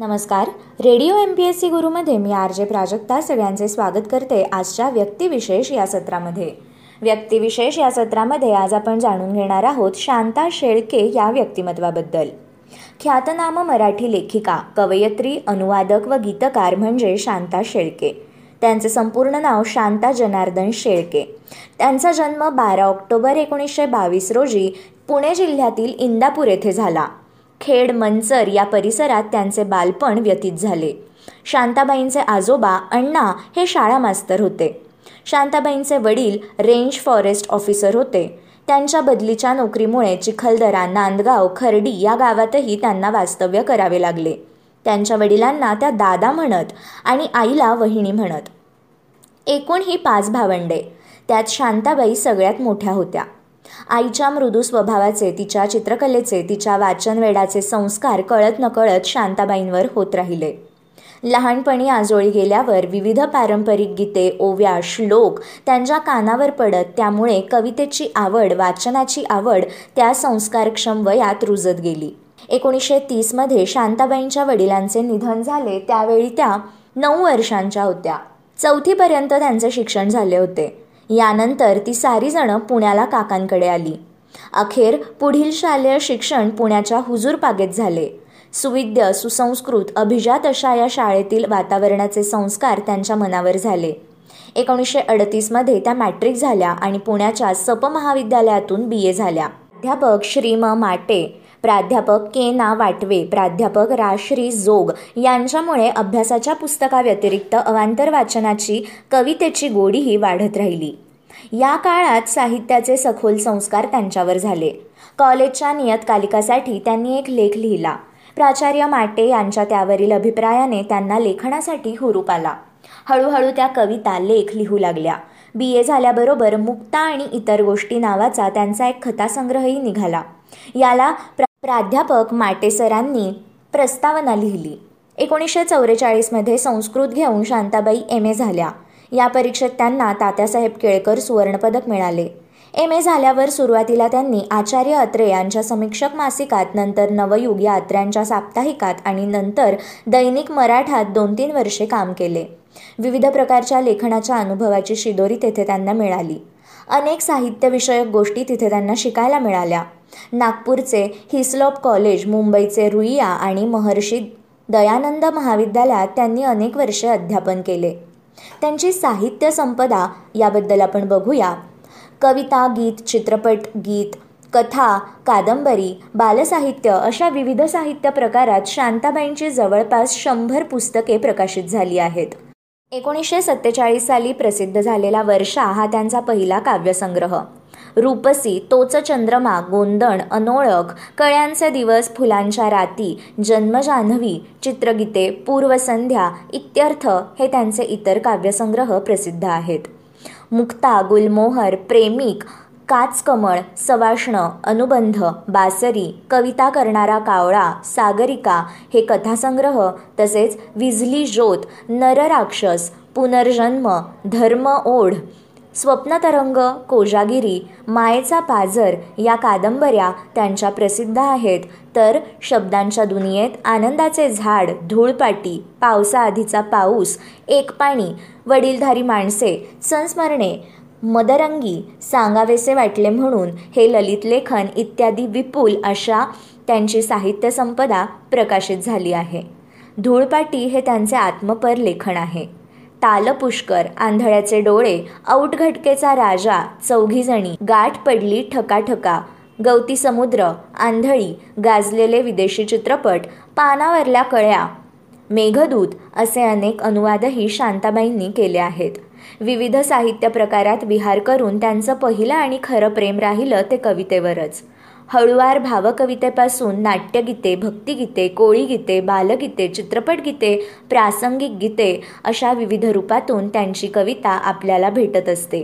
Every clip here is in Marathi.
नमस्कार. Radio M P S C गुरुमध्ये मी आर जे प्राजक्ता सगळ्यांचे स्वागत करते आजच्या व्यक्तिविशेष या सत्रामध्ये. व्यक्तिविशेष या सत्रामध्ये आज आपण जाणून घेणार आहोत शांता शेळके या व्यक्तिमत्वाबद्दल. ख्यातनाम मराठी लेखिका कवयत्री अनुवादक व गीतकार म्हणजे शांता शेळके. त्यांचे संपूर्ण नाव शांता जनार्दन शेळके. त्यांचा जन्म बारा ऑक्टोबर एकोणीसशे बावीस रोजी पुणे जिल्ह्यातील इंदापूर येथे झाला. खेड मंचर या परिसरात त्यांचे बालपण व्यतीत झाले. शांताबाईंचे आजोबा अण्णा हे शाळा मास्तर होते. शांताबाईंचे वडील रेंज फॉरेस्ट ऑफिसर होते. त्यांच्या बदलीच्या नोकरीमुळे चिखलदरा नांदगाव खर्डी या गावातही त्यांना वास्तव्य करावे लागले. त्यांच्या वडिलांना त्या दादा म्हणत आणि आईला वहिणी म्हणत. एकूण ही पाच भावंडे. त्यात शांताबाई सगळ्यात मोठ्या होत्या. आईच्या मृदू स्वभावाचे तिच्या चित्रकलेचे तिच्या वाचनवेडाचे संस्कार कळत नकळत शांताबाईंवर होत राहिले. लहानपणी आजोळी गेल्यावर विविध पारंपरिक गीते ओव्या श्लोक त्यांच्या कानावर पडत त्यामुळे कवितेची आवड वाचनाची आवड त्या संस्कारक्षम वयात रुजत गेली. एकोणीसशे तीसमध्ये शांताबाईंच्या वडिलांचे निधन झाले त्यावेळी त्या नऊ वर्षांच्या होत्या. चौथीपर्यंत त्यांचे शिक्षण झाले होते. यानंतर ती सारीजणं पुण्याला काकांकडे आली. अखेर पुढील शालेय शिक्षण पुण्याच्या हुजूर पागेत झाले. सुविद्य सुसंस्कृत अभिजात अशा या शाळेतील वातावरणाचे संस्कार त्यांच्या मनावर झाले. एकोणीसशे अडतीसमध्ये त्या मॅट्रिक झाल्या आणि पुण्याच्या सप महाविद्यालयातून बी ए झाल्या. अध्यापक श्री म माटे प्राध्यापक के ना वाटवे प्राध्यापक राश्री जोग यांच्यामुळे अभ्यासाच्या पुस्तकाव्यतिरिक्त अवांतर वाचनाची कवितेची गोडीही वाढत राहिली. या काळात साहित्याचे सखोल संस्कार त्यांच्यावर झाले. कॉलेजच्या नियतकालिकासाठी त्यांनी एक लेख लिहिला. प्राचार्य माटे यांच्या त्यावरील अभिप्रायाने त्यांना लेखनासाठी हुरूप आला. हळूहळू त्या कविता लेख लिहू लागल्या. बी ए झाल्याबरोबर मुक्ता आणि इतर गोष्टी नावाचा त्यांचा एक कथासंग्रहही निघाला. याला प्रा प्राध्यापक माटेसरांनी प्रस्तावना लिहिली. एकोणीसशे चौवेचाळीसमध्ये संस्कृत घेऊन शांताबाई एम. ए. झाल्या. या परीक्षेत त्यांना तात्यासाहेब केळकर सुवर्णपदक मिळाले. एम. ए. झाल्यावर सुरुवातीला त्यांनी आचार्य अत्रे यांच्या समीक्षक मासिकात नंतर नवयुग या अत्र्यांच्या साप्ताहिकात आणि नंतर दैनिक मराठात दोन तीन वर्षे काम केले. विविध प्रकारच्या लेखनाच्या अनुभवाची शिदोरी तेथे त्यांना मिळाली. अनेक साहित्यविषयक गोष्टी तिथे त्यांना शिकायला मिळाल्या. नागपूरचे हिस्लॉप कॉलेज मुंबईचे रुईया आणि महर्षी दयानंद महाविद्यालयात त्यांनी अनेक वर्षे अध्यापन केले. त्यांची साहित्य संपदा याबद्दल आपण बघूया. कविता गीत चित्रपट गीत कथा कादंबरी बालसाहित्य अशा विविध साहित्य प्रकारात शांताबाईंची जवळपास शंभर पुस्तके प्रकाशित झाली आहेत. एकोणीसशे सत्तेचाळीस साली प्रसिद्ध झालेला वर्षा हा त्यांचा पहिला काव्यसंग्रह. रूपसी तोच चंद्रमा गोंदण अनोळख कळ्यांचे दिवस फुलांच्या राती जन्मजान्हवी चित्रगीते पूर्वसंध्या इत्यर्थ हे त्यांचे इतर काव्यसंग्रह प्रसिद्ध आहेत. मुक्ता गुलमोहर प्रेमिक काचकमळ सवाष्ण अनुबंध बासरी कविता करणारा कावळा सागरिका हे कथासंग्रह तसेच विजली ज्योत नरराक्षस पुनर्जन्म धर्म ओढ स्वप्नतरंग कोजागिरी मायेचा पाझर या कादंबऱ्या त्यांच्या प्रसिद्ध आहेत. तर शब्दांच्या दुनियेत आनंदाचे झाड धूळपाटी पावसाआधीचा पाऊस एक पाणी वडीलधारी माणसे संस्मरणे मदरंगी सांगावेसे वाटले म्हणून हे ललित लेखन इत्यादी विपुल अशा त्यांची साहित्य संपदा प्रकाशित झाली आहे. धूळपाटी हे त्यांचे आत्मपर लेखन आहे. ताल पुष्कर आंधळ्याचे डोळे औटघटकेचा राजा चौघीजणी गाठ पडली ठकाठका गवती समुद्र आंधळी गाजलेले विदेशी चित्रपट पानावरल्या कळ्या मेघदूत असे अनेक अनुवादही शांताबाईंनी केले आहेत. विविध साहित्य प्रकारात विहार करून त्यांचं पहिलं आणि खरं प्रेम राहिलं ते कवितेवरच. हळुवार भावकवितेपासून नाट्यगीते भक्तिगीते कोळीगीते बालगीते चित्रपटगीते प्रासंगिक गीते अशा विविध रूपातून त्यांची कविता आपल्याला भेटत असते.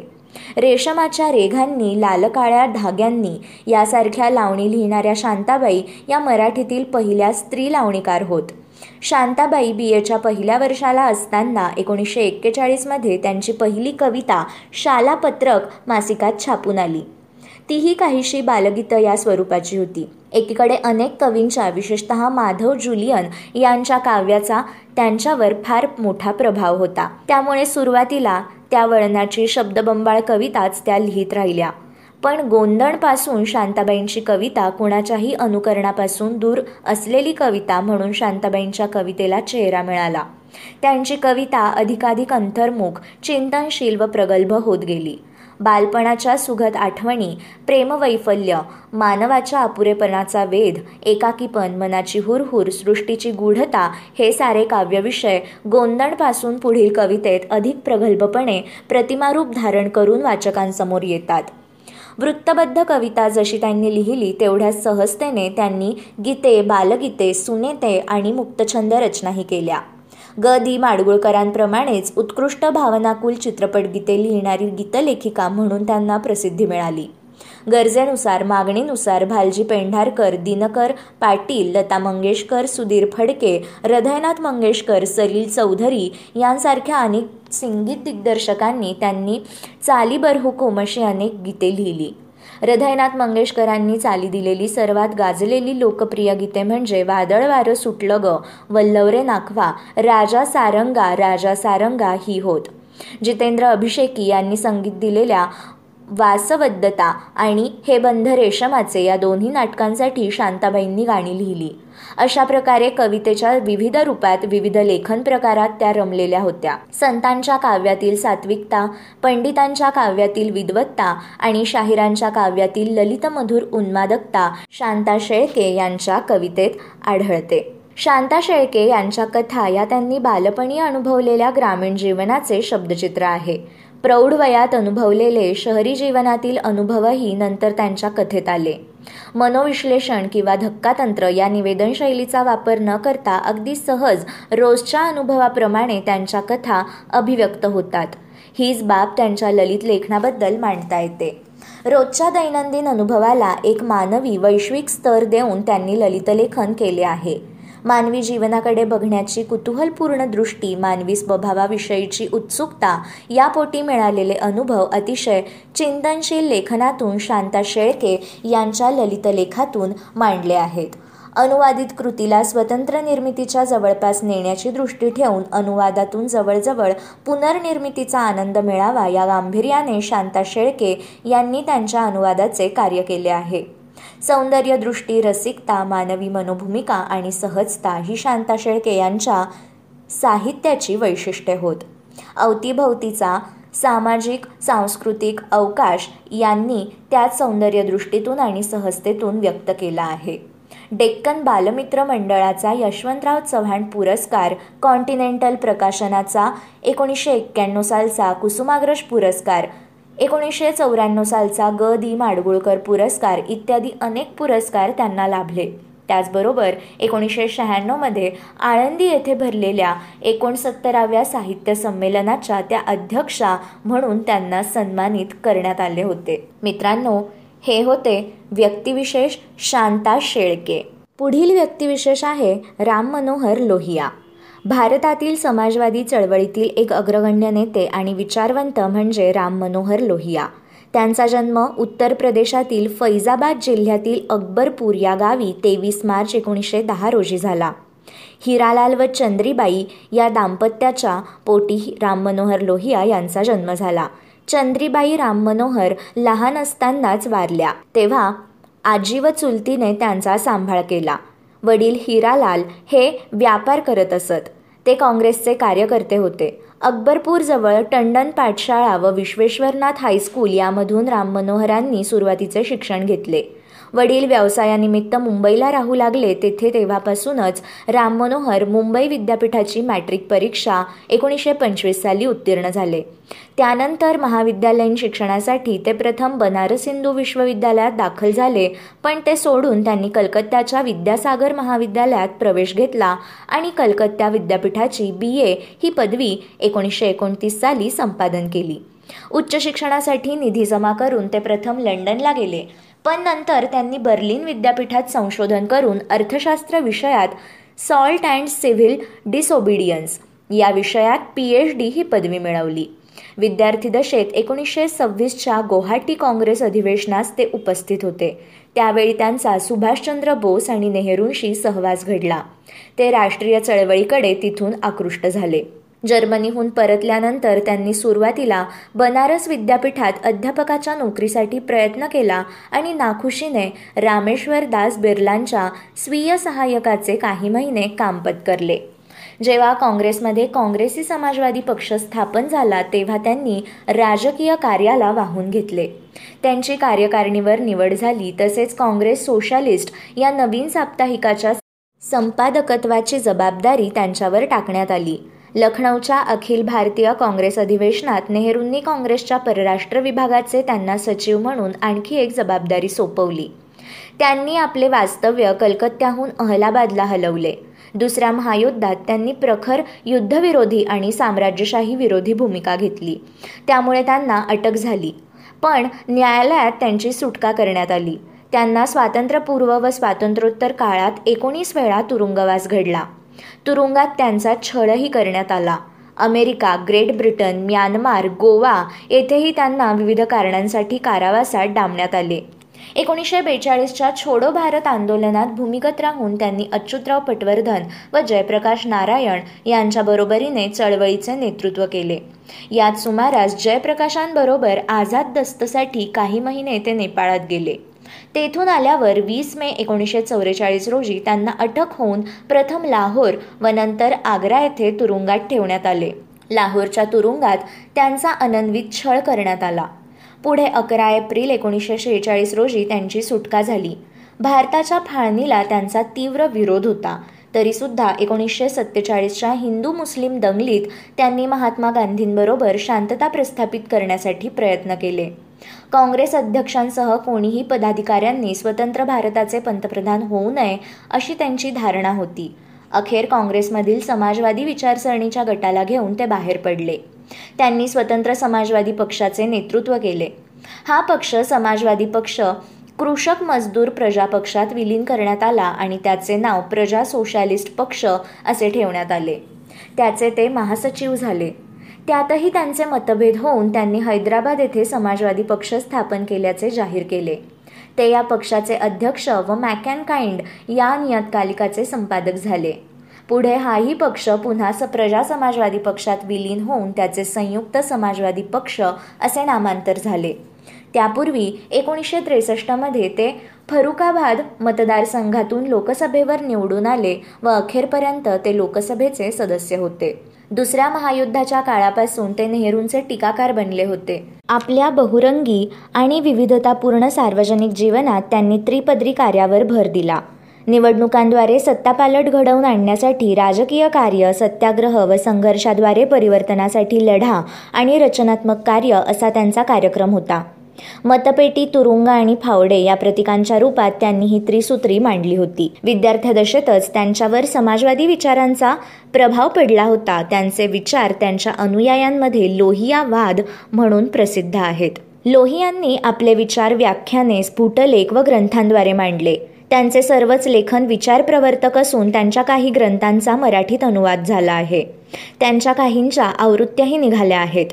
रेशमाच्या रेघांनी लालकाळ्या धाग्यांनी यासारख्या लावणी लिहिणाऱ्या शांताबाई या मराठीतील पहिल्या स्त्री लावणीकार होत. शांताबाई बी एच्या पहिल्या वर्षाला असताना एकोणीसशे एक्केचाळीसमध्ये त्यांची पहिली कविता शालापत्रक मासिकात छापून आली. तीही काहीशी बालगीतं या स्वरूपाची होती. एकीकडे अनेक कवींच्या विशेषत माधव जुलियन यांच्या काव्याचा त्यांच्यावर फार मोठा प्रभाव होता. त्यामुळे सुरुवातीला त्या वळणाची शब्दबंबाळ कविताच त्या लिहित राहिल्या. पण गोंदणपासून शांताबाईंची कविता कुणाच्याही अनुकरणापासून दूर असलेली कविता म्हणून शांताबाईंच्या कवितेला चेहरा मिळाला. त्यांची कविता अधिकाधिक अंतर्मुख चिंतनशील व प्रगल्भ होत गेली. बालपणाच्या सुगत आठवणी प्रेमवैफल्य मानवाच्या अपुरेपणाचा वेध एकाकीपण मनाची हुरहुर सृष्टीची गूढता हे सारे काव्यविषय गोंदणपासून पुढील कवितेत अधिक प्रगल्भपणे प्रतिमारूप धारण करून वाचकांसमोर येतात. वृत्तबद्ध कविता जशी त्यांनी लिहिली तेवढ्या सहजतेने त्यांनी गीते बालगीते सुनेते आणि मुक्तछंद रचनाही केल्या. ग. दी. माडगुळकरांप्रमाणेच उत्कृष्ट भावनाकुल चित्रपटगीते लिहिणारी गीतलेखिका म्हणून त्यांना प्रसिद्धी मिळाली. गरजेनुसार मागणीनुसार भालजी पेंढारकर दिनकर पाटील लता मंगेशकर सुधीर फडके हृदयनाथ मंगेशकर सलील चौधरी यांसारख्या अनेक संगीत दिग्दर्शकांनी त्यांनी चाली हुकूम अशी अनेक गीते लिहिली. हृदयनाथ मंगेशकरांनी चाली दिलेली सर्वात गाजलेली लोकप्रिय गीते म्हणजे वादळ वारं सुटलं ग वल्लवरे नाखवा राजा सारंगा राजा सारंगा ही होत. जितेंद्र अभिषेकी यांनी संगीत दिलेल्या वासवद्धता आणि हे बंध रेशमाचे या दोन्ही नाटकांसाठी शांताबाईंनी गाणी लिहिली. अशा प्रकारे कवितेच्या विविध रूपात विविध लेखन प्रकारात त्या रमलेल्या होत्या. संतांच्या काव्यातील सात्विकता पंडितांच्या काव्यातील विद्वत्ता आणि शाहिरांच्या काव्यातील ललित मधुर उन्मादकता शांता शेळके यांच्या कवितेत आढळते. शांता शेळके यांच्या कथा या त्यांनी बालपणी अनुभवलेल्या ग्रामीण जीवनाचे शब्दचित्र आहे. प्रौढ वयात अनुभवलेले शहरी जीवनातील अनुभवही नंतर त्यांच्या कथेत आले. मनोविश्लेषण किंवा धक्कातंत्र या निवेदनशैलीचा वापर न करता अगदी सहज रोजच्या अनुभवाप्रमाणे त्यांच्या कथा अभिव्यक्त होतात. हीच बाब त्यांच्या ललित लेखनाबद्दल मांडता येते. रोजच्या दैनंदिन अनुभवाला एक मानवी वैश्विक स्तर देऊन त्यांनी ललितलेखन केले आहे. मानवी जीवनाकडे बघण्याची कुतूहलपूर्ण दृष्टी मानवी स्वभावाविषयीची उत्सुकता यापोटी मिळालेले अनुभव अतिशय चिंतनशील लेखनातून शांता शेळके यांच्या ललितलेखातून मांडले आहेत. अनुवादित कृतीला स्वतंत्र निर्मितीच्या जवळपास नेण्याची दृष्टी ठेवून अनुवादातून जवळजवळ पुनर्निर्मितीचा आनंद मिळावा या गांभीर्याने शांता शेळके यांनी त्यांच्या अनुवादाचे कार्य केले आहे. सौंदर्यदृष्टी रसिकता मानवी मनोभूमिका आणि सहजता ही शांता शेळके यांच्या साहित्याची वैशिष्ट्ये होत. अवतीभवतीचा सामाजिक सांस्कृतिक अवकाश यांनी त्याच सौंदर्यदृष्टीतून आणि सहजतेतून व्यक्त केला आहे. डेक्कन बालमित्र मंडळाचा यशवंतराव चव्हाण पुरस्कार कॉन्टिनेंटल प्रकाशनाचा एकोणीसशे एक्क्याण्णव सालचा कुसुमाग्रज पुरस्कार एकोणीसशे चौऱ्याण्णव सालचा ग. दी. माडगुळकर पुरस्कार इत्यादी अनेक पुरस्कार त्यांना लाभले. त्याचबरोबर एकोणीसशे शहाण्णवमध्ये आळंदी येथे भरलेल्या एकोणसत्तराव्या साहित्य संमेलनाच्या त्या अध्यक्षा म्हणून त्यांना सन्मानित करण्यात आले होते. मित्रांनो हे होते व्यक्तिविशेष शांता शेळके. पुढील व्यक्तिविशेष आहे राम मनोहर लोहिया. भारतातील समाजवादी चळवळीतील एक अग्रगण्य नेते आणि विचारवंत म्हणजे राम मनोहर लोहिया. त्यांचा जन्म उत्तर प्रदेशातील फैजाबाद जिल्ह्यातील अकबरपूर या गावी तेवीस मार्च एकोणीसशे दहा रोजी झाला. हिरालाल व चंद्रीबाई या दाम्पत्याच्या पोटी राम मनोहर लोहिया यांचा जन्म झाला. चंद्रीबाई राम मनोहर लहान असतानाच वारल्या. तेव्हा आजी व चुलतीने त्यांचा सांभाळ केला. वडील हिरालाल हे व्यापार करत असत. ते काँग्रेसचे कार्यकर्ते होते. अकबरपूरजवळ टंडन पाठशाळा व विश्वेश्वरनाथ हायस्कूल यामधून राम मनोहरांनी सुरुवातीचे शिक्षण घेतले. वडील व्यवसायानिमित्त मुंबईला राहू लागले तेथे तेव्हापासूनच राम मनोहर मुंबई विद्यापीठाची मॅट्रिक परीक्षा एकोणीसशे पंचवीस साली उत्तीर्ण झाले. त्यानंतर महाविद्यालयीन शिक्षणासाठी ते प्रथम बनारस हिंदू विश्वविद्यालयात दाखल झाले पण ते सोडून त्यांनी कलकत्त्याच्या विद्यासागर महाविद्यालयात प्रवेश घेतला आणि कलकत्ता विद्यापीठाची बी ए ही पदवी एकोणीसशे एकोणतीस साली संपादन केली. उच्च शिक्षणासाठी निधी जमा करून ते प्रथम लंडनला गेले. पण नंतर त्यांनी बर्लिन विद्यापीठात संशोधन करून अर्थशास्त्र विषयात सॉल्ट अँड सिव्हिल डिसओबिडियन्स या विषयात पी एच डी ही पदवी मिळवली. विद्यार्थी दशेत एकोणीसशे सव्वीसच्या गुवाहाटी काँग्रेस अधिवेशनास ते उपस्थित होते. त्यावेळी त्यांचा सुभाषचंद्र बोस आणि नेहरूंशी सहवास घडला. ते राष्ट्रीय चळवळीकडे तिथून आकृष्ट झाले. जर्मनीहून परतल्यानंतर त्यांनी सुरुवातीला बनारस विद्यापीठात अध्यापकाच्या नोकरीसाठी प्रयत्न केला आणि नाखुशीने रामेश्वर दास बिर्लांच्या स्वीय सहाय्यकाचे काही महिने काम पत्करले. जेव्हा काँग्रेसमध्ये काँग्रेसी समाजवादी पक्ष स्थापन झाला तेव्हा त्यांनी राजकीय कार्याला वाहून घेतले. त्यांची कार्यकारिणीवर निवड झाली तसेच काँग्रेस सोशालिस्ट या नवीन साप्ताहिकाच्या संपादकत्वाची जबाबदारी त्यांच्यावर टाकण्यात आली. लखनौच्या अखिल भारतीय काँग्रेस अधिवेशनात नेहरूंनी काँग्रेसच्या परराष्ट्र विभागाचे त्यांना सचिव म्हणून आणखी एक जबाबदारी सोपवली. त्यांनी आपले वास्तव्य कलकत्त्याहून अहलाबादला हलवले. दुसऱ्या महायुद्धात त्यांनी प्रखर युद्धविरोधी आणि साम्राज्यशाही विरोधी भूमिका घेतली. त्यामुळे त्यांना अटक झाली. पण न्यायालयात त्यांची सुटका करण्यात आली. त्यांना स्वातंत्र्यपूर्व व स्वातंत्र्योत्तर काळात एकोणीस वेळा तुरुंगवास घडला. तुरुंगात त्यांचा छळही करण्यात आला. America Great Britain Myanmar Goa येथेही त्यांना विविध कारणांसाठी कारावासात डांबण्यात आले. एकोणीसशे बेचाळीसच्या छोडो भारत आंदोलनात भूमिगत राहून त्यांनी अच्युतराव पटवर्धन व जयप्रकाश नारायण यांच्या बरोबरीने चळवळीचे नेतृत्व केले. यात सुमारास जयप्रकाशांबरोबर आझाद दस्तसाठी काही महिने ते नेपाळात गेले. तेथून आल्यावर वीस मे एकोणीसशे चौवेचाळीस रोजी त्यांना अटक होऊन प्रथम लाहोर व नंतर आग्रा येथे तुरुंगात ठेवण्यात आले. लाहोरच्या तुरुंगात त्यांचा अनन्वित छळ करण्यात आला. पुढे अकरा एप्रिल एकोणीसशे शेहेचाळीस रोजी त्यांची सुटका झाली. भारताच्या फाळणीला त्यांचा तीव्र विरोध होता. तरीसुद्धा एकोणीसशे सत्तेचाळीसच्या हिंदू मुस्लिम दंगलीत त्यांनी महात्मा गांधींबरोबर शांतता प्रस्थापित करण्यासाठी प्रयत्न केले. काँग्रेस अध्यक्षांसह कोणीही पदाधिकाऱ्यांनी स्वतंत्र भारताचे पंतप्रधान होऊ नये अशी त्यांची धारणा होती. अखेर काँग्रेसमधील समाजवादी विचारसरणीच्या गटाला घेऊन ते बाहेर पडले. त्यांनी स्वतंत्र समाजवादी पक्षाचे नेतृत्व केले. हा पक्ष समाजवादी पक्ष कृषक मजदूर प्रजा पक्षात विलीन करण्यात आला आणि त्याचे नाव प्रजा सोशालिस्ट पक्ष असे ठेवण्यात आले. त्याचे ते महासचिव झाले. त्यातही त्यांचे मतभेद होऊन त्यांनी हैदराबाद येथे समाजवादी पक्ष स्थापन केल्याचे जाहीर केले. ते या पक्षाचे अध्यक्ष व मॅकॅनकाइंड या नियतकालिकाचे संपादक झाले. पुढे हाही पक्ष पुन्हा स प्रजा समाजवादी पक्षात विलीन होऊन त्याचे संयुक्त समाजवादी पक्ष असे नामांतर झाले. त्यापूर्वी एकोणीसशे त्रेसष्टमध्ये ते फरुखाबाद मतदारसंघातून लोकसभेवर निवडून आले व अखेरपर्यंत ते लोकसभेचे सदस्य होते. दुसऱ्या महायुद्धाच्या काळापासून ते नेहरूंचे टीकाकार बनले होते. आपल्या बहुरंगी आणि विविधतापूर्ण सार्वजनिक जीवनात त्यांनी त्रिपदरी कार्यावर भर दिला. निवडणुकांद्वारे सत्तापालट घडवून आणण्यासाठी राजकीय कार्य सत्याग्रह व संघर्षाद्वारे परिवर्तनासाठी लढा आणि रचनात्मक कार्य असा त्यांचा कार्यक्रम होता. मतपेटी तुरुंग आणि फावडे या प्रतीकांच्या रूपात त्यांनी ही त्रिसूत्री मांडली होती. विद्यार्थ्यादशेतच त्यांच्यावर समाजवादी विचारांचा प्रभाव पडला होता. त्यांचे विचार त्यांच्या अनुयायांमध्ये लोहिया वाद म्हणून प्रसिद्ध आहेत. लोहियांनी आपले विचार व्याख्याने स्फुटलेख व ग्रंथांद्वारे मांडले. त्यांचे सर्वच लेखन विचार प्रवर्तक असून त्यांच्या काही ग्रंथांचा मराठीत अनुवाद झाला आहे. त्यांच्या काहींच्या आवृत्त्याही निघाल्या आहेत.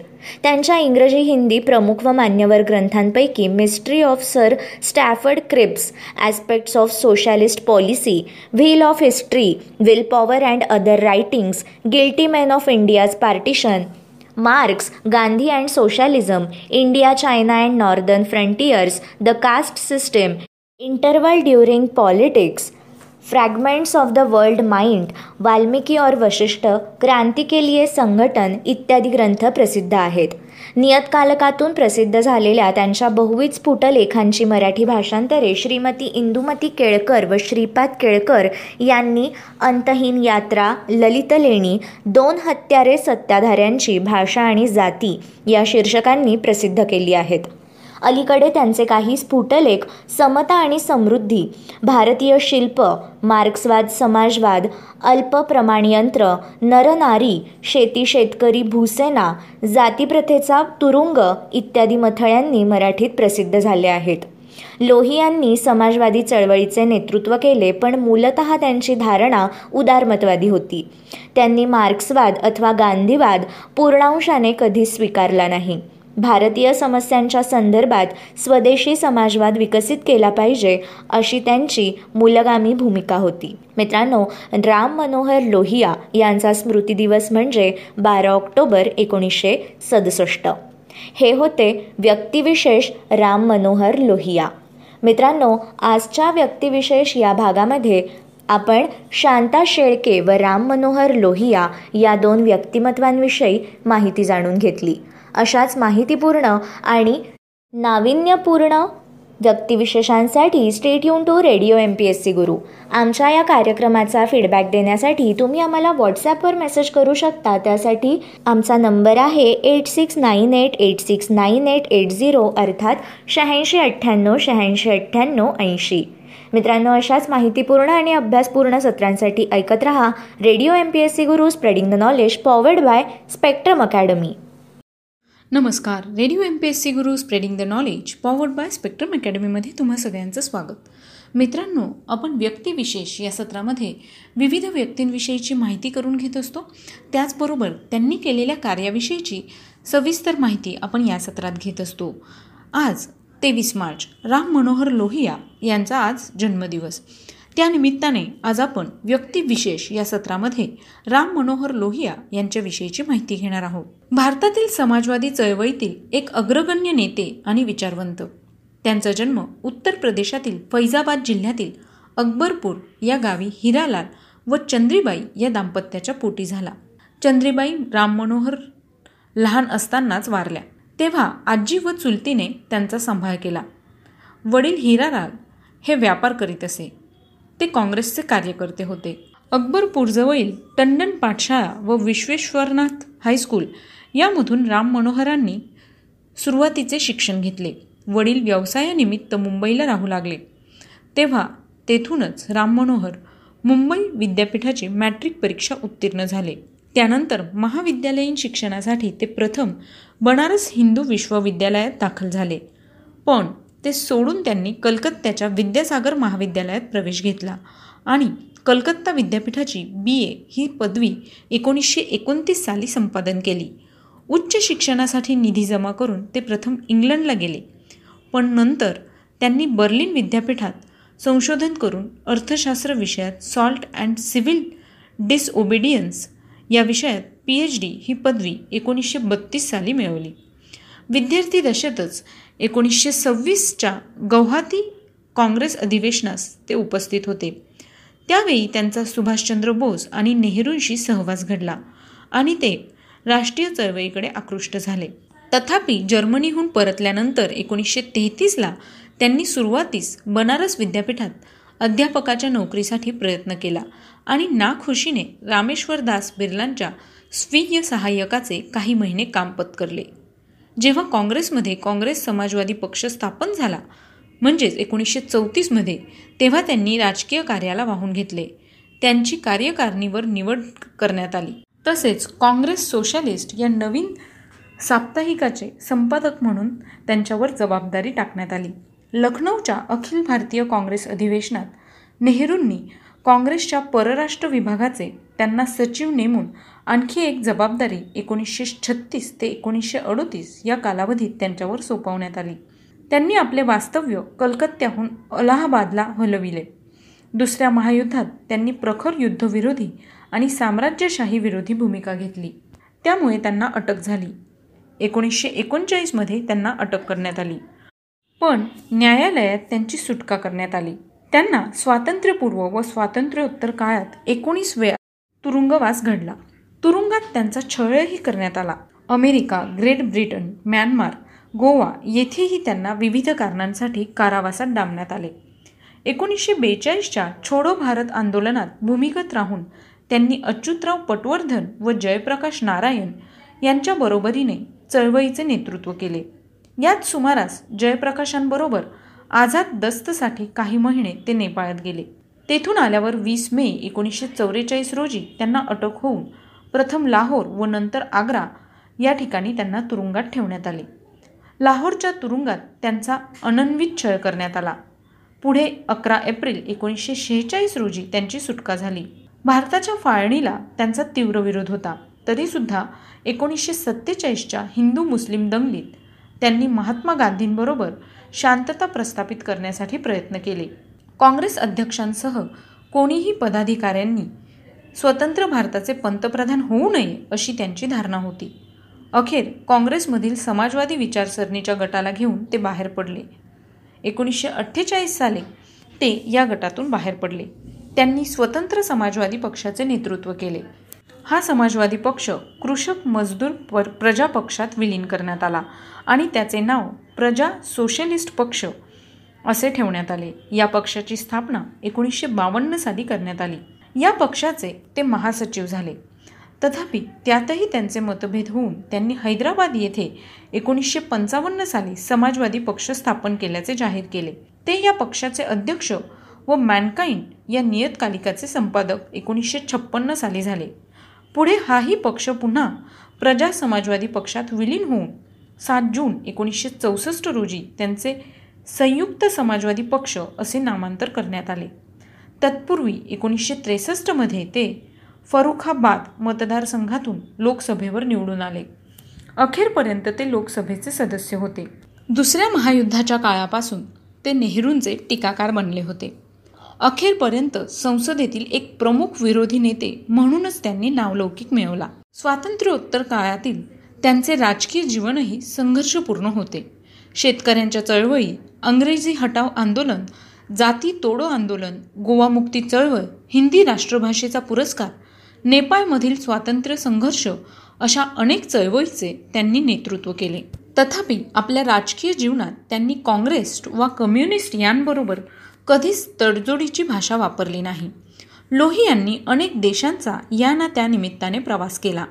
त्यांच्या इंग्रजी हिंदी प्रमुख व मान्यवर ग्रंथांपैकी mystery of Sir Stafford Cripps aspects of socialist policy wheel of history will power and other writings guilty man of India's partition Marx Gandhi and socialism India China and northern frontiers the caste system interval during politics fragments of the world mind Valmiki और वशिष्ठ क्रांती के लिए संघटन इत्यादी ग्रंथ प्रसिद्ध आहेत. नियतकालकातून प्रसिद्ध झालेल्या त्यांच्या बहुविध स्फुट लेखांची मराठी भाषांतरे श्रीमती इंदुमती केळकर व श्रीपाद केळकर यांनी अंतहीन यात्रा ललित लेणी दोन हत्यारे सत्ताधाऱ्यांची भाषा आणि जाती या शीर्षकांनी प्रसिद्ध केली आहेत. अलीकडे त्यांचे काही स्फुटलेख समता आणि समृद्धी भारतीय शिल्प मार्क्सवाद समाजवाद अल्प प्रमाणयंत्र नरनारी शेती शेतकरी भूसेना जातीप्रथेचा तुरुंग इत्यादी मथळ्यांनी मराठीत प्रसिद्ध झाले आहेत. लोहियांनी समाजवादी चळवळीचे नेतृत्व केले पण मूलत त्यांची धारणा उदारमतवादी होती. त्यांनी मार्क्सवाद अथवा गांधीवाद पूर्णांशाने कधी स्वीकारला नाही. भारतीय समस्यांच्या संदर्भात स्वदेशी समाजवाद विकसित केला पाहिजे अशी त्यांची मूलगामी भूमिका होती. मित्रांनो राम मनोहर लोहिया यांचा स्मृती दिवस म्हणजे बारा ऑक्टोबर एकोणीसशे सदुसष्ट. हे होते व्यक्तिविशेष राम मनोहर लोहिया. मित्रांनो आजच्या व्यक्तिविशेष या भागामध्ये आपण शांता शेळके व राम मनोहर लोहिया या दोन व्यक्तिमत्वांविषयी माहिती जाणून घेतली. अशाच माहितीपूर्ण आणि नाविन्यपूर्ण व्यक्तिविशेषांसाठी stay युन to radio M P S C Guru. आमच्या या कार्यक्रमाचा फीडबॅक देण्यासाठी तुम्ही आम्हाला व्हॉट्सॲपवर मेसेज करू शकता. त्यासाठी आमचा नंबर आहे eight six nine eight eight six nine eight eight zero अर्थात शहाऐंशी अठ्ठ्याण्णव शहाऐंशी अठ्ठ्याण्णव ऐंशी. मित्रांनो अशाच माहितीपूर्ण आणि अभ्यासपूर्ण सत्रांसाठी ऐकत रहा. Radio M P S C Guru spreading the knowledge powered by Spectrum Academy नमस्कार. Radio M P S C Guru spreading the knowledge powered by Spectrum अकॅडमीमध्ये तुम्हा सगळ्यांचं स्वागत. मित्रांनो आपण व्यक्तिविशेष या सत्रामध्ये विविध व्यक्तींविषयीची माहिती करून घेत असतो. त्याचबरोबर त्यांनी केलेल्या कार्याविषयीची सविस्तर माहिती आपण या सत्रात घेत असतो. आज तेवीस मार्च राम मनोहर लोहिया यांचा आज जन्मदिवस. त्यानिमित्ताने आज आपण व्यक्तिविशेष या सत्रामध्ये राम मनोहर लोहिया यांच्याविषयीची माहिती घेणार आहोत. भारतातील समाजवादी चळवळीतील एक अग्रगण्य नेते आणि विचारवंत. त्यांचा जन्म उत्तर प्रदेशातील फैजाबाद जिल्ह्यातील अकबरपूर या गावी हिरालाल व चंद्रीबाई या दाम्पत्याच्या पोटी झाला. चंद्रीबाई राम मनोहर लहान असतानाच वारल्या. तेव्हा आजी व चुलतीने त्यांचा सांभाळ केला. वडील हिरालाल हे व्यापार करीत असे. ते काँग्रेसचे कार्यकर्ते होते. अकबरपूरजवळील टंडन पाठशाळा व विश्वेश्वरनाथ हायस्कूल यामधून राम मनोहरांनी सुरुवातीचे शिक्षण घेतले. वडील व्यवसायानिमित्त मुंबईला राहू लागले. तेव्हा तेथूनच राम मनोहर मुंबई विद्यापीठाची मॅट्रिक परीक्षा उत्तीर्ण झाले. त्यानंतर महाविद्यालयीन शिक्षणासाठी ते प्रथम बनारस हिंदू विश्वविद्यालयात दाखल झाले. पण ते सोडून त्यांनी कलकत्त्याच्या विद्यासागर महाविद्यालयात प्रवेश घेतला. आणि कलकत्ता विद्यापीठाची बी ए ही पदवी एकोणीसशे एकोणतीस साली संपादन केली. उच्च शिक्षणासाठी निधी जमा करून ते प्रथम इंग्लंडला गेले. पण नंतर त्यांनी बर्लिन विद्यापीठात संशोधन करून अर्थशास्त्र विषयात सॉल्ट अँड सिव्हिल डिसओबिडियन्स या विषयात पी एच डी ही पदवी एकोणीसशे बत्तीस साली मिळवली. विद्यार्थी दशेतच एकोणीसशे सव्वीसच्या गौहाती काँग्रेस अधिवेशनास ते उपस्थित होते. त्यावेळी त्यांचा सुभाषचंद्र बोस आणि नेहरूंशी सहवास घडला आणि ते राष्ट्रीय चळवळीकडे आकृष्ट झाले. तथापि जर्मनीहून परतल्यानंतर एकोणीसशे तेहतीसला त्यांनी सुरुवातीस बनारस विद्यापीठात अध्यापकाच्या नोकरीसाठी प्रयत्न केला आणि नाखुशीने रामेश्वर दास बिर्लांच्या स्वीय सहाय्यकाचे काही महिने काम पत्करले. जेव्हा काँग्रेसमध्ये काँग्रेस समाजवादी पक्ष स्थापन झाला म्हणजेच एकोणीसशे चौतीसमध्ये तेव्हा त्यांनी राजकीय कार्याला वाहून घेतले. त्यांची कार्यकारणीवर निवड करण्यात आली. तसेच काँग्रेस सोशलिस्ट या नवीन साप्ताहिकाचे संपादक म्हणून त्यांच्यावर जबाबदारी टाकण्यात आली. लखनौच्या अखिल भारतीय काँग्रेस अधिवेशनात नेहरूंनी काँग्रेसच्या परराष्ट्र विभागाचे त्यांना सचिव नेमून आणखी एक जबाबदारी एकोणीसशे छत्तीस ते एकोणीसशे अडोतीस या कालावधीत त्यांच्यावर सोपवण्यात आली. त्यांनी आपले वास्तव्य कलकत्त्याहून अलाहाबादला हलविले. दुसऱ्या महायुद्धात त्यांनी प्रखर युद्धविरोधी आणि साम्राज्यशाही विरोधी भूमिका घेतली. त्यामुळे त्यांना अटक झाली. एकोणीसशे एकोणचाळीसमध्ये त्यांना अटक करण्यात आली. पण न्यायालयात त्यांची सुटका करण्यात आली. त्यांना स्वातंत्र्यपूर्व व स्वातंत्र्योत्तर काळात एकोणीस वेळा तुरुंगवास घडला. तुरुंगात त्यांचा छळही करण्यात आला. America Great Britain Myanmar Goa येथेही त्यांना विविध कारणांसाठी कारावासात डांबण्यात आले. एकोणीसशे बेचाळीसच्या छोडो भारत आंदोलनात भूमिगत राहून त्यांनी अच्युतराव पटवर्धन व जयप्रकाश नारायण यांच्या बरोबरीने चळवळीचे नेतृत्व केले. याच सुमारास जयप्रकाशांबरोबर आझाद दस्तसाठी काही महिने ते नेपाळात गेले. तेथून आल्यावर वीस मे एकोणीसशे चौवेचाळीस रोजी त्यांना अटक होऊन प्रथम लाहोर व नंतर आग्रा या ठिकाणी त्यांना तुरुंगात ठेवण्यात आले. लाहोरच्या तुरुंगात त्यांचा अनन्वित छळ करण्यात आला. पुढे अकरा एप्रिल एकोणीसशे शेहेचाळीस रोजी त्यांची सुटका झाली. भारताच्या फाळणीला त्यांचा तीव्र विरोध होता. तरीसुद्धा एकोणीसशे सत्तेचाळीसच्या हिंदू मुस्लिम दंगलीत त्यांनी महात्मा गांधींबरोबर शांतता प्रस्थापित करण्यासाठी प्रयत्न केले. काँग्रेस अध्यक्षांसह कोणीही पदाधिकाऱ्यांनी स्वतंत्र भारताचे पंतप्रधान होऊ नये अशी त्यांची धारणा होती. अखेर काँग्रेसमधील समाजवादी विचारसरणीच्या गटाला घेऊन ते बाहेर पडले. एकोणीसशे अठ्ठेचाळीस साली ते या गटातून बाहेर पडले. त्यांनी स्वतंत्र समाजवादी पक्षाचे नेतृत्व केले. हा समाजवादी पक्ष कृषक मजदूर पर प्रजा पक्षात विलीन करण्यात आला आणि त्याचे नाव प्रजा सोशलिस्ट पक्ष असे ठेवण्यात आले. या पक्षाची स्थापना एकोणीसशे बावन्न साली करण्यात आली. या पक्षाचे ते महासचिव झाले. तथापि त्यातही त्यांचे मतभेद होऊन त्यांनी हैदराबाद येथे एकोणीसशे पंचावन्न साली समाजवादी पक्ष स्थापन केल्याचे जाहीर केले. ते या पक्षाचे अध्यक्ष व मॅनकाईन या नियतकालिकाचे संपादक एकोणीसशे छप्पन्न साली झाले. पुढे हाही पक्ष पुन्हा प्रजा समाजवादी पक्षात विलीन होऊन सात जून एकोणीसशे चौसष्ट रोजी त्यांचे संयुक्त समाजवादी पक्ष असे नामांतर करण्यात आले. तत्पूर्वी एकोणीसशे त्रेसष्टमध्ये ते फरुखाबाद मतदारसंघातून लोकसभेवर निवडून आले. अखेरपर्यंत ते लोकसभेचे सदस्य होते. दुसऱ्या महायुद्धाच्या काळापासून ते नेहरूंचे टीकाकार बनले होते. अखेरपर्यंत संसदेतील एक प्रमुख विरोधी नेते म्हणूनच त्यांनी नावलौकिक मिळवला. स्वातंत्र्योत्तर काळातील त्यांचे राजकीय जीवनही संघर्षपूर्ण होते. शेतकऱ्यांच्या चळवळी अंग्रेजी हटाव आंदोलन जाती तोडो आंदोलन गोवा मुक्ती चळवळ हिंदी राष्ट्रभाषेचा पुरस्कार नेपाळमधील स्वातंत्र्य संघर्ष अशा अनेक चळवळीचे त्यांनी नेतृत्व केले. तथापि आपल्या राजकीय जीवनात त्यांनी काँग्रेस वा कम्युनिस्ट यांबरोबर कधीच तडजोडीची भाषा वापरली नाही. लोही यांनी अनेक देशांचा या ना त्या निमित्ताने प्रवास केला.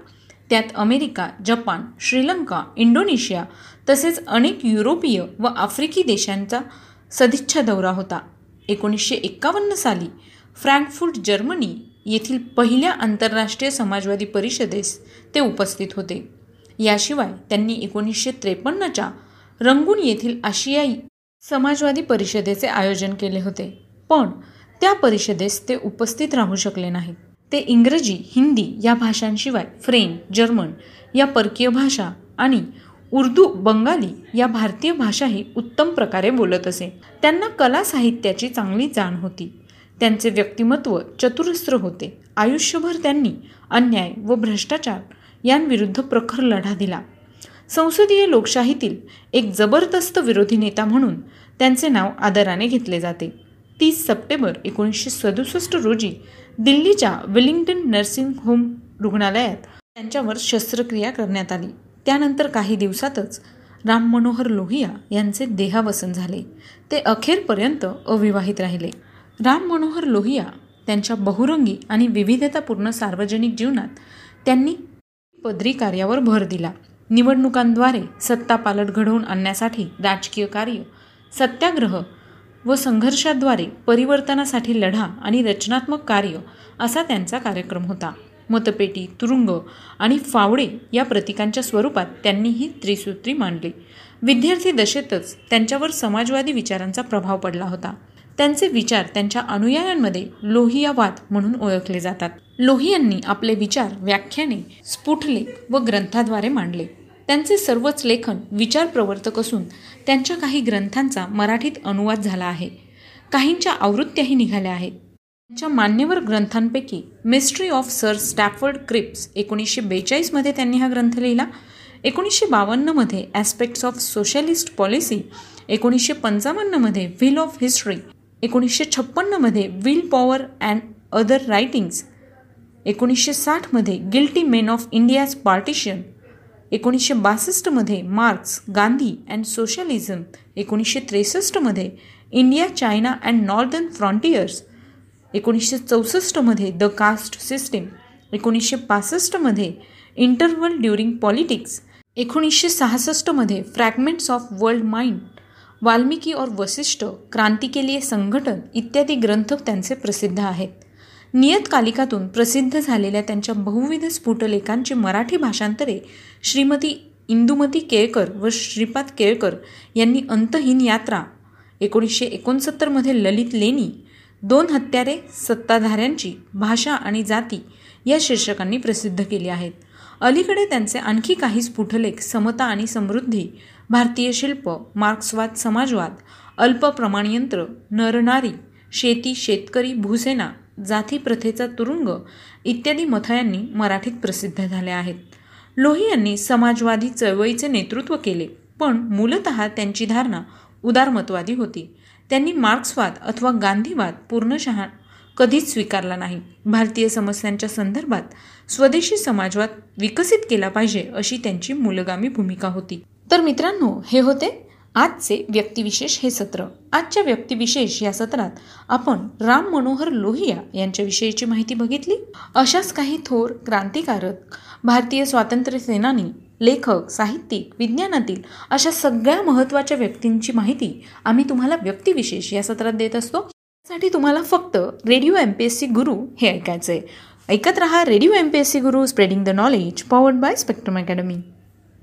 त्यात अमेरिका जपान श्रीलंका इंडोनेशिया तसेच अनेक युरोपीय व आफ्रिकी देशांचा सदिच्छा दौरा होता. एकोणीसशे एक्कावन्न साली फ्रँकफुर्ट जर्मनी येथील पहिल्या आंतरराष्ट्रीय समाजवादी परिषदेस ते उपस्थित होते. याशिवाय त्यांनी एकोणीसशे त्रेपन्नच्या रंगून येथील आशियाई समाजवादी परिषदेचे आयोजन केले होते. पण त्या परिषदेस ते उपस्थित राहू शकले नाहीत. ते इंग्रजी हिंदी या भाषांशिवाय फ्रेंच जर्मन या परकीय भाषा आणि उर्दू बंगाली या भारतीय भाषाही उत्तम प्रकारे बोलत असे. त्यांना कला साहित्याची चांगली जाण होती. त्यांचे व्यक्तिमत्व चतुरस्त्र होते. आयुष्यभर त्यांनी अन्याय व भ्रष्टाचार यांविरुद्ध प्रखर लढा दिला. संसदीय लोकशाहीतील एक जबरदस्त विरोधी नेता म्हणून त्यांचे नाव आदराने घेतले जाते. तीस सप्टेंबर एकोणीसशे सदुसष्ट रोजी दिल्लीच्या विलिंग्टन नर्सिंग होम रुग्णालयात त्यांच्यावर शस्त्रक्रिया करण्यात आली. त्यानंतर काही दिवसातच राम मनोहर लोहिया यांचे देहावसन झाले. ते अखेरपर्यंत अविवाहित राहिले. राम मनोहर लोहिया त्यांच्या बहुरंगी आणि विविधतापूर्ण सार्वजनिक जीवनात त्यांनी पदरी कार्यावर भर दिला. निवडणुकांद्वारे सत्ता पालट घडवून आणण्यासाठी राजकीय कार्य सत्याग्रह व संघर्षाद्वारे परिवर्तनासाठी लढा आणि रचनात्मक कार्य असा त्यांचा कार्यक्रम होता. मतपेटी तुरुंग आणि फावडे या प्रतीकांच्या स्वरूपात त्यांनी ही त्रिसूत्री मांडली. विद्यार्थी दशेतच त्यांच्यावर समाजवादी विचारांचा प्रभाव पडला होता. त्यांचे विचार त्यांच्या अनुयायांमध्ये लोहियावाद म्हणून ओळखले जातात. लोहियांनी आपले विचार व्याख्याने स्फुटले व ग्रंथाद्वारे मांडले. त्यांचे सर्वच लेखन विचार प्रवर्तक असून त्यांच्या काही ग्रंथांचा मराठीत अनुवाद झाला आहे. काहींच्या आवृत्त्याही निघाल्या आहेत. त्यांच्या मान्यवर ग्रंथांपैकी mystery of Sir Stafford Cripps एकोणीसशे बेचाळीसमध्ये त्यांनी हा ग्रंथ लिहिला. एकोणीसशे बावन्नमध्ये ॲस्पेक्ट्स ऑफ सोशलिस्ट पॉलिसी एकोणीसशे पंचावन्नमध्ये व्हील ऑफ हिस्ट्री एकोणीसशे छप्पन्नमध्ये will power and other writings एकोणीसशे साठमध्ये guilty men of India's partition एकोणीसशे बासष्टमध्ये मार्क्स गांधी अँड सोशलिझम एकोणीसशे त्रेसष्टमध्ये India China and northern frontiers एकोणीसशे चौसष्टमध्ये द कास्ट सिस्टीम एकोणीसशे पासष्टमध्ये इंटरव्हल ड्युरिंग पॉलिटिक्स एकोणीसशे सहासष्टमध्ये fragments of world mind Valmiki और वसिष्ठ क्रांती के लिए संघटन इत्यादी ग्रंथ त्यांचे प्रसिद्ध आहेत. नियतकालिकातून प्रसिद्ध झालेल्या त्यांच्या बहुविध स्फुटलेखांची मराठी भाषांतरे श्रीमती इंदुमती केळकर व श्रीपाद केळकर यांनी अंतहीन यात्रा एकोणीसशे एकोणसत्तरमध्ये ललित लेणी दोन हत्यारे सत्ताधाऱ्यांची भाषा आणि जाती या शीर्षकांनी प्रसिद्ध केली आहेत. अलीकडे त्यांचे आणखी काही स्फुटलेख समता आणि समृद्धी भारतीय शिल्प मार्क्सवाद समाजवाद अल्प प्रमाणयंत्र नरनारी शेती शेतकरी भूसेना जाती प्रथेचा तुरुंग इत्यादी मथळ्यांनी मराठीत प्रसिद्ध झाले आहेत. लोही यांनी समाजवादी चळवळीचे नेतृत्व केले पण मूलत त्यांची धारणा उदारमतवादी होती. त्यांनी मार्क्सवाद अथवा गांधीवाद पूर्णशः कधीच स्वीकारला नाही. भारतीय समस्यांच्या संदर्भात स्वदेशी समाजवाद विकसित केला पाहिजे अशी त्यांची मूलगामी भूमिका होती. तर मित्रांनो हे होते आजचे व्यक्तिविशेष हे सत्र. आजच्या व्यक्तिविशेष या सत्रात आपण राम मनोहर लोहिया यांच्याविषयीची माहिती बघितली. अशाच काही थोर क्रांतिकारक भारतीय स्वातंत्र्य सेनानी लेखक साहित्यिक विज्ञानातील अशा सगळ्या महत्त्वाच्या व्यक्तींची माहिती आम्ही तुम्हाला व्यक्तिविशेष या सत्रात देत असतो. त्यासाठी तुम्हाला फक्त radio M P S C Guru हे ऐकायचं आहे ऐकत रहा radio M P S C Guru spreading the knowledge powered by Spectrum Academy